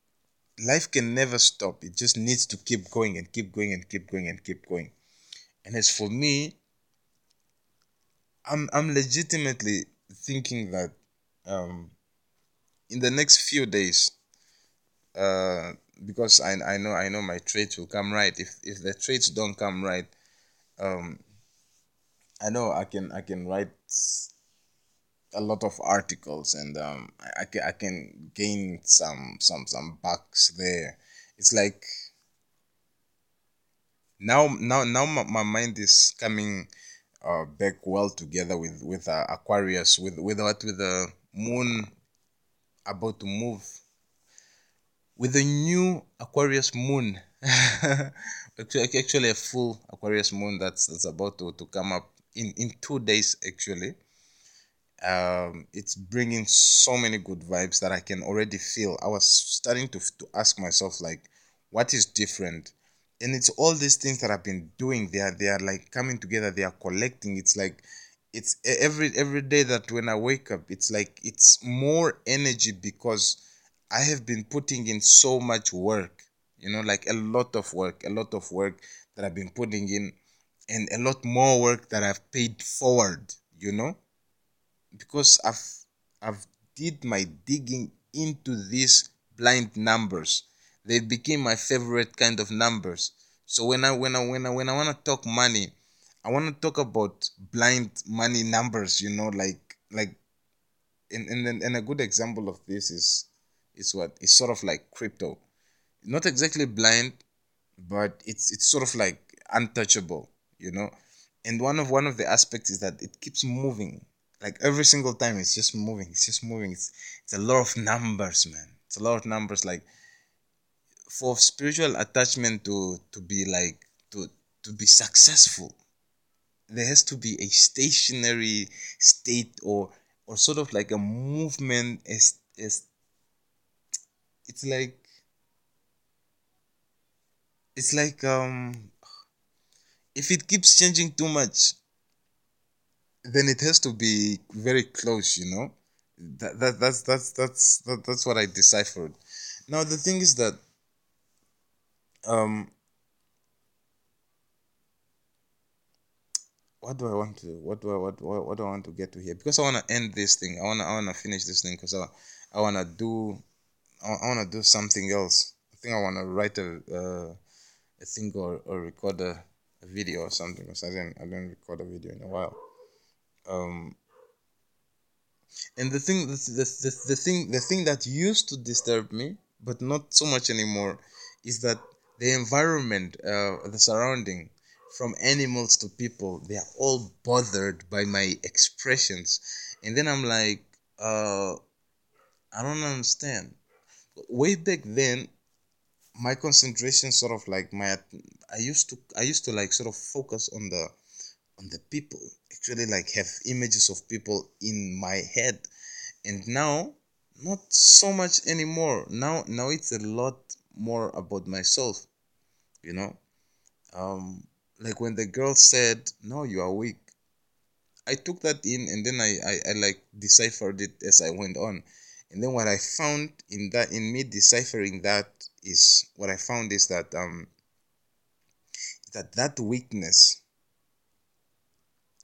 S1: life can never stop. It just needs to keep going and keep going and keep going and keep going. And as for me i'm i'm legitimately thinking that um in the next few days uh because i i know i know my traits will come right. If if the traits don't come right um i know i can i can write a lot of articles and um, I, I, can, gain some some some bucks there. It's like now now now my, my mind is coming uh, back well together with with uh, aquarius with with what with the moon about to move. With the new aquarius moon. Actually, actually a full aquarius moon that's that's about to, to come up in in two days actually um, it's bringing so many good vibes that I can already feel. I was starting to, to ask myself, like, what is different? And it's all these things that I've been doing. They are they are like coming together. They are collecting. It's like it's every every day that when I wake up, it's like it's more energy because I have been putting in so much work. You know, like a lot of work, a lot of work that I've been putting in, and a lot more work that I've paid forward. You know because I've I've did my digging into these blind numbers. They became my favorite kind of numbers. So when I when I when I when I want to talk money, I want to talk about blind money numbers. You know, like like, and and and a good example of this is is what is sort of like crypto, not exactly blind, but it's it's sort of like untouchable you know and one of one of the aspects is that it keeps moving like every single time it's just moving it's just moving. It's it's a lot of numbers man. It's a lot of numbers like for spiritual attachment to to be like to to be successful there has to be a stationary state or or sort of like a movement is is it's like it's like um if it keeps changing too much then it has to be very close you know that, that that's that's that's that, that's what i deciphered now the thing is that um what do I want to what do I what what, what do I want to get to here? Because I want to end this thing. I want to I want to finish this thing because I I want to do I, want to do something else. I think I want to write a uh, a thing or, or record a, a video or something because I didn't I didn't record a video in a while. Um. And the thing the, the, the, the thing the thing that used to disturb me but not so much anymore is that the environment uh, the surrounding from animals to people they are all bothered by my expressions and then i'm like uh i don't understand way back then my concentration sort of like my i used to i used to like sort of focus on the on the people. Actually like have images of people in my head. And now not so much anymore. Now now it's a lot more about myself you know? Um like when the girl said no you are weak i took that in and then I, I i like deciphered it as i went on. And then what i found in that in me deciphering that is what i found is that um that that weakness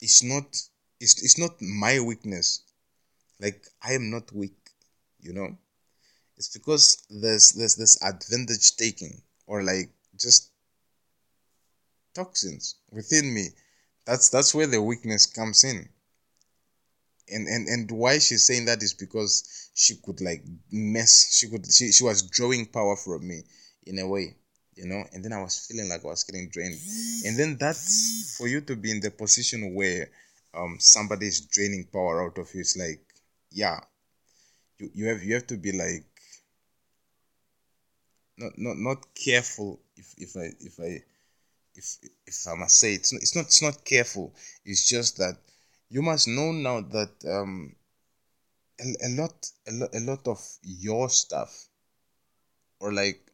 S1: is not it's, it's not my weakness. Like i am not weak you know? It's because there's there's this advantage taking or like just toxins within me. That's that's where the weakness comes in. And and and why she's saying that is because she could like mess she could she, she was drawing power from me in a way you know and then i was feeling like i was getting drained and then that's for you to be in the position where um somebody is draining power out of you it's like yeah you, you have you have to be like not not not careful if if i if i if if I must say it's not, it's not it's not careful. It's just that you must know now that um a, a lot a lot a lot of your stuff or like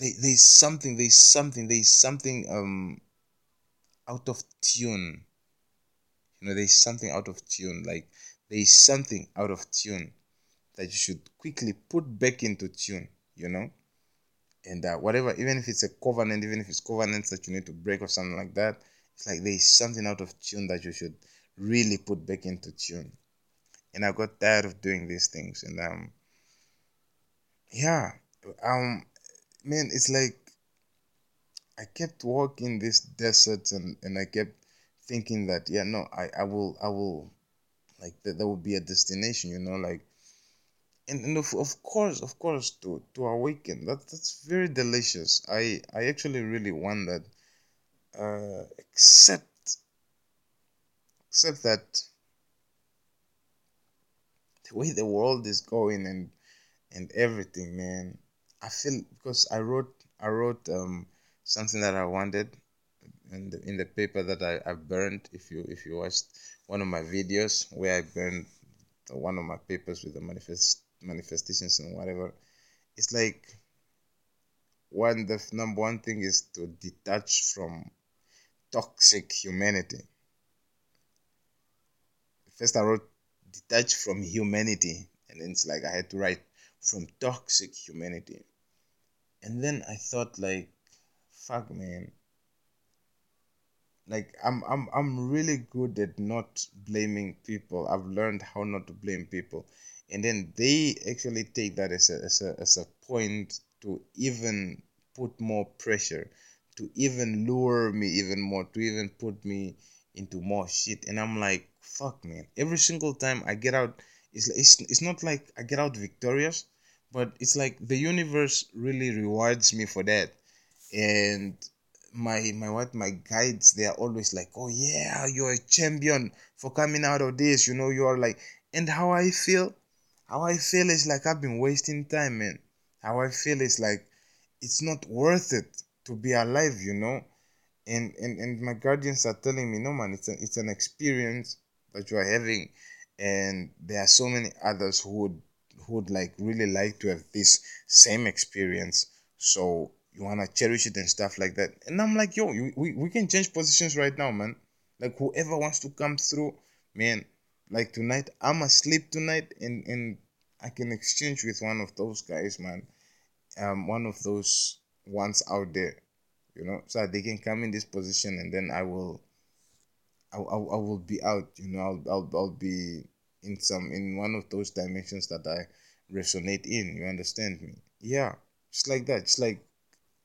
S1: they, there's something there's something there's something um out of tune. You know there's something out of tune like there's something out of tune that you should quickly put back into tune you know? And uh, whatever even if it's a covenant even if it's covenants that you need to break or something like that it's like there's something out of tune that you should really put back into tune. And i got tired of doing these things and um yeah um man it's like i kept walking this desert and and i kept thinking that yeah no i i will i will like that, that would be a destination you know like and, and of, of course of course to to awaken that that's very delicious. I i actually really want that uh except except that the way the world is going and and everything man i feel because i wrote i wrote um something that i wanted in the, in the paper that I, I burned. If you if you watched one of my videos where i burned one of my papers with the manifest manifestations and whatever it's like one the number one thing is to detach from toxic humanity. First i wrote detach from humanity and then it's like i had to write from toxic humanity and then i thought like fuck man. Like i'm i'm i'm really good at not blaming people. I've learned how not to blame people. And then they actually take that as a, as a, as a point to even put more pressure to even lure me even more to even put me into more shit. And i'm like fuck man. Every single time i get out it's, it's, it's not like i get out victorious but it's like the universe really rewards me for that. And my my what my guides they are always like oh yeah you're a champion for coming out of this you know you're like and how i feel? How i feel is like i've been wasting time man. How i feel is like it's not worth it to be alive you know? And and, and my guardians are telling me no man it's, a, it's an experience that you are having and there are so many others who would who would like really like to have this same experience. So you want to cherish it and stuff like that. And i'm like yo we, we can change positions right now man. Like whoever wants to come through man like tonight i'm asleep tonight and and i can exchange with one of those guys man. Um one of those ones out there you know so they can come in this position and then i will i, I, I will be out you know I'll, I'll i'll be in some in one of those dimensions that i resonate in you understand me yeah just like that just like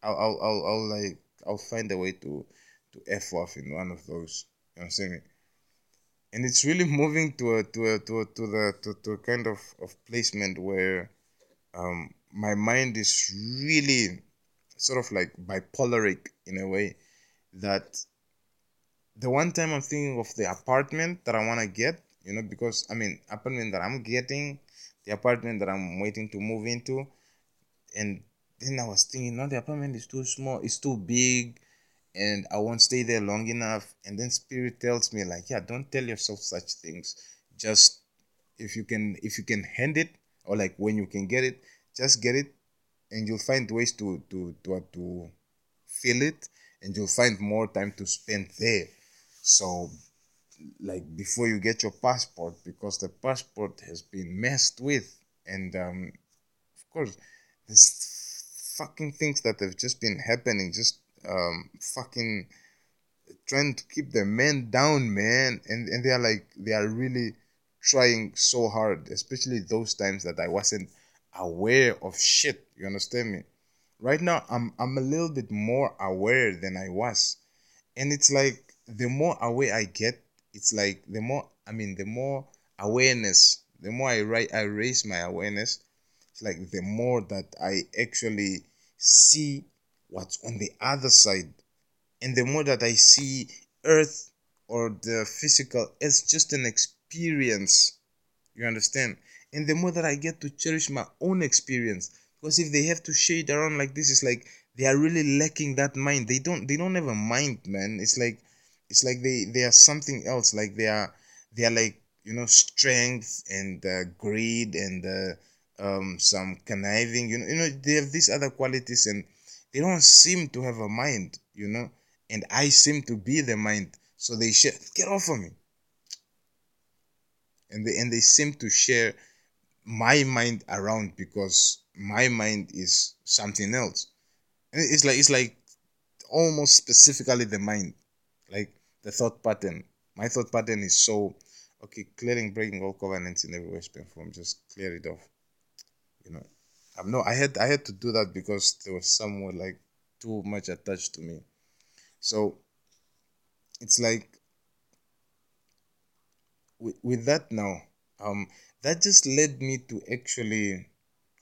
S1: I'll, I'll, I'll, I'll like I'll find a way to to f off in one of those. You know what And it's really moving to a to a to a, to the to, to a kind of, of placement where um my mind is really sort of like bipolaric in a way that the one time I'm thinking of the apartment that I want to get, you know, because I mean, apartment that I'm getting, the apartment that I'm waiting to move into, and then I was thinking, no, the apartment is too small, it's too big, and I won't stay there long enough. And then spirit tells me, like, yeah, don't tell yourself such things. Just if you can, if you can hand it, or like when you can get it, just get it, and you'll find ways to to to to fill it, and you'll find more time to spend there. So, like before you get your passport, because the passport has been messed with, and um, of course, this fucking things that have just been happening, just um fucking trying to keep the men down, man. And and they are like they are really trying so hard, especially those times that I wasn't aware of shit. You understand me? Right now I'm I'm a little bit more aware than I was. And it's like the more aware I get, it's like the more I mean the more awareness, the more I write I raise my awareness, it's like the more that I actually see what's on the other side, and the more that I see Earth or the physical as just an experience, you understand? And the more that I get to cherish my own experience, because if they have to shade around like this, it's like they are really lacking that mind. They don't they don't have a mind, man. It's like it's like they they are something else. Like they are they are like you know strength and uh, greed and uh, um, some conniving. You know, you know, they have these other qualities, and they don't seem to have a mind. You know, and I seem to be the mind, so they share. Get off of me. And they and they seem to share my mind around because my mind is something else. And it's like it's like almost specifically the mind, like the thought pattern. My thought pattern is so okay. Clearing, breaking all covenants in every way, shape, form. Just clear it off you know i'm no i had i had to do that because there was someone like too much attached to me so it's like with, with that now um that just led me to actually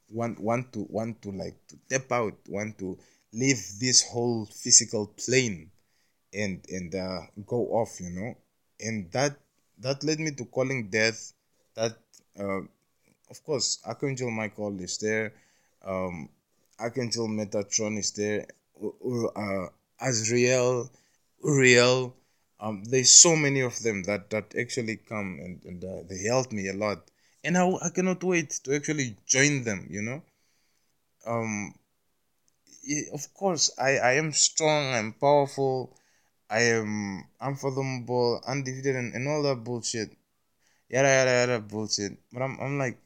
S1: want want to want to like to step out want to leave this whole physical plane and and uh, go off you know and that that led me to calling death that uh, of course, Archangel Michael is there. Um, Archangel Metatron is there. Uh, Azrael, Uriel. Um, there's so many of them that that actually come and, and uh, they help me a lot, and I, I cannot wait to actually join them. You know. Um. Of course, I I am strong. I'm powerful. I am unfathomable, undefeated, and, and all that bullshit. Yada yada yada bullshit. But I'm I'm like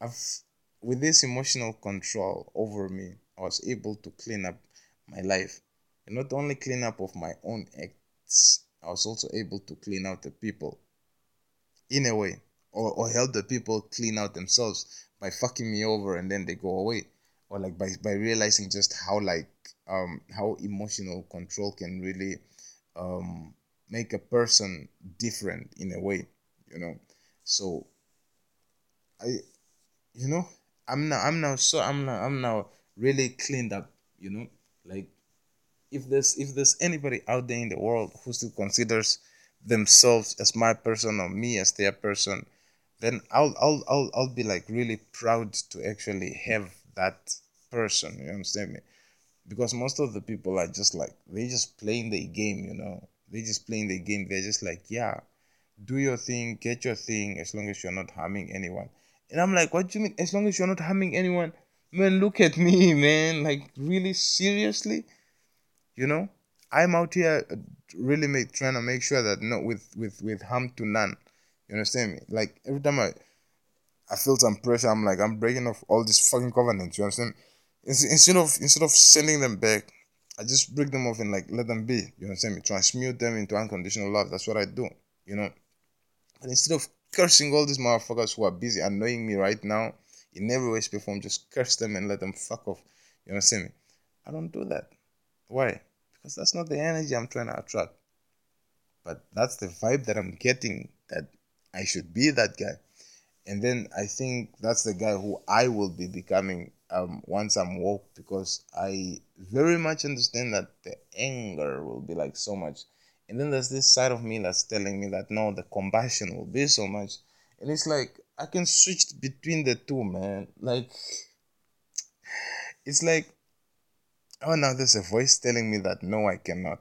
S1: I've, with this emotional control over me, I was able to clean up my life. And not only clean up of my own acts, I was also able to clean out the people in a way, or, or help the people clean out themselves by fucking me over and then they go away. Or like by, by realizing just how like um how emotional control can really um make a person different in a way, you know. So I you know i'm now i'm now so i'm now i'm now really cleaned up you know Like if there's if there's anybody out there in the world who still considers themselves as my person or me as their person, then I'll I'll I'll I'll be like really proud to actually have that person. You understand me? Because most of the people are just like they just playing the game, you know. They just playing the game. They're just like, yeah, do your thing, get your thing, as long as you're not harming anyone. And I'm like, what do you mean? As long as you're not harming anyone, man, look at me, man. Like, really, seriously? You know, I'm out here uh, really make, trying to make sure that not with with with harm to none. You understand me? Like every time I I feel some pressure, I'm like I'm breaking off all these fucking covenants. You understand? Instead of instead of sending them back, I just break them off and like let them be. You understand me? Transmute them into unconditional love. That's what I do. You know. But instead of cursing all these motherfuckers who are busy annoying me right now in every way, shape, form, just curse them and let them fuck off. You understand me? I don't do that. Why? Because that's not the energy I'm trying to attract. But that's the vibe that I'm getting that I should be that guy. And then I think that's the guy who I will be becoming um, once I'm woke because I very much understand that the anger will be like so much. And then there's this side of me that's telling me that no, the compassion will be so much. And it's like I can switch between the two, man. Like it's like oh now there's a voice telling me that no I cannot,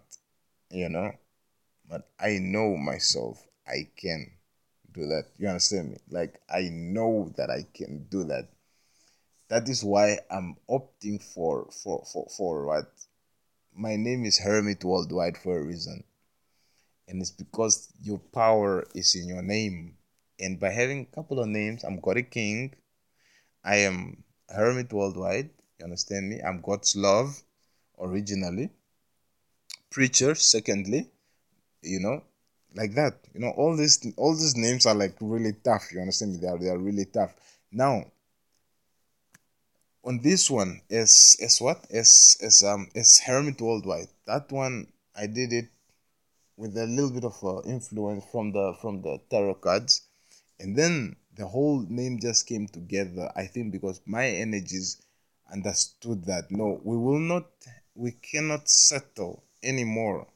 S1: you know. But I know myself I can do that. You understand me? Like I know that I can do that. That is why I'm opting for for for for what my name is Hermit Worldwide for a reason. And it's because your power is in your name. And by having a couple of names, I'm God a King. I am Hermit Worldwide. You understand me? I'm God's love originally. Preacher, secondly. You know, like that. You know, all these all these names are like really tough. You understand me? They are they are really tough. Now, on this one is is what is is um is Hermit Worldwide. That one I did it with a little bit of uh, influence from the from the tarot cards, and then the whole name just came together. I think because my energies understood that no, we will not, we cannot settle anymore.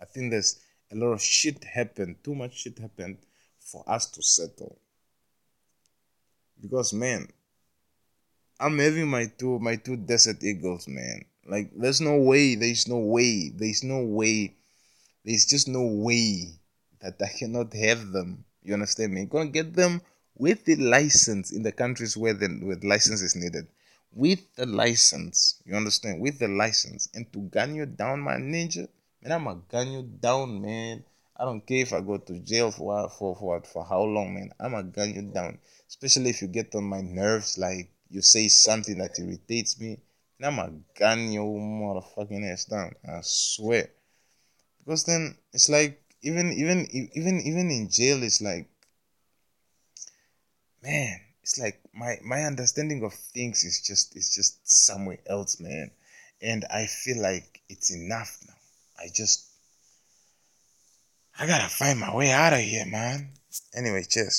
S1: I think there's a lot of shit happened, too much shit happened for us to settle. Because man, I'm having my two my two desert eagles, man. Like there's no way, there's no way, there's no way, there's just no way that I cannot have them. You understand me? I'm gonna get them with the license in the countries where the where license is needed. With the license, you understand? With the license, and to gun you down, my ninja, man, I'ma gun you down, man. I don't care if I go to jail for for for for how long, man. I'ma gun you down, especially if you get on my nerves, like you say something that irritates me. And I'ma gun your motherfucking ass down. I swear, because then it's like even even even even in jail, it's like, man, it's like my my understanding of things is just is just somewhere else, man. And I feel like it's enough now. I just I gotta find my way out of here, man. Anyway, cheers.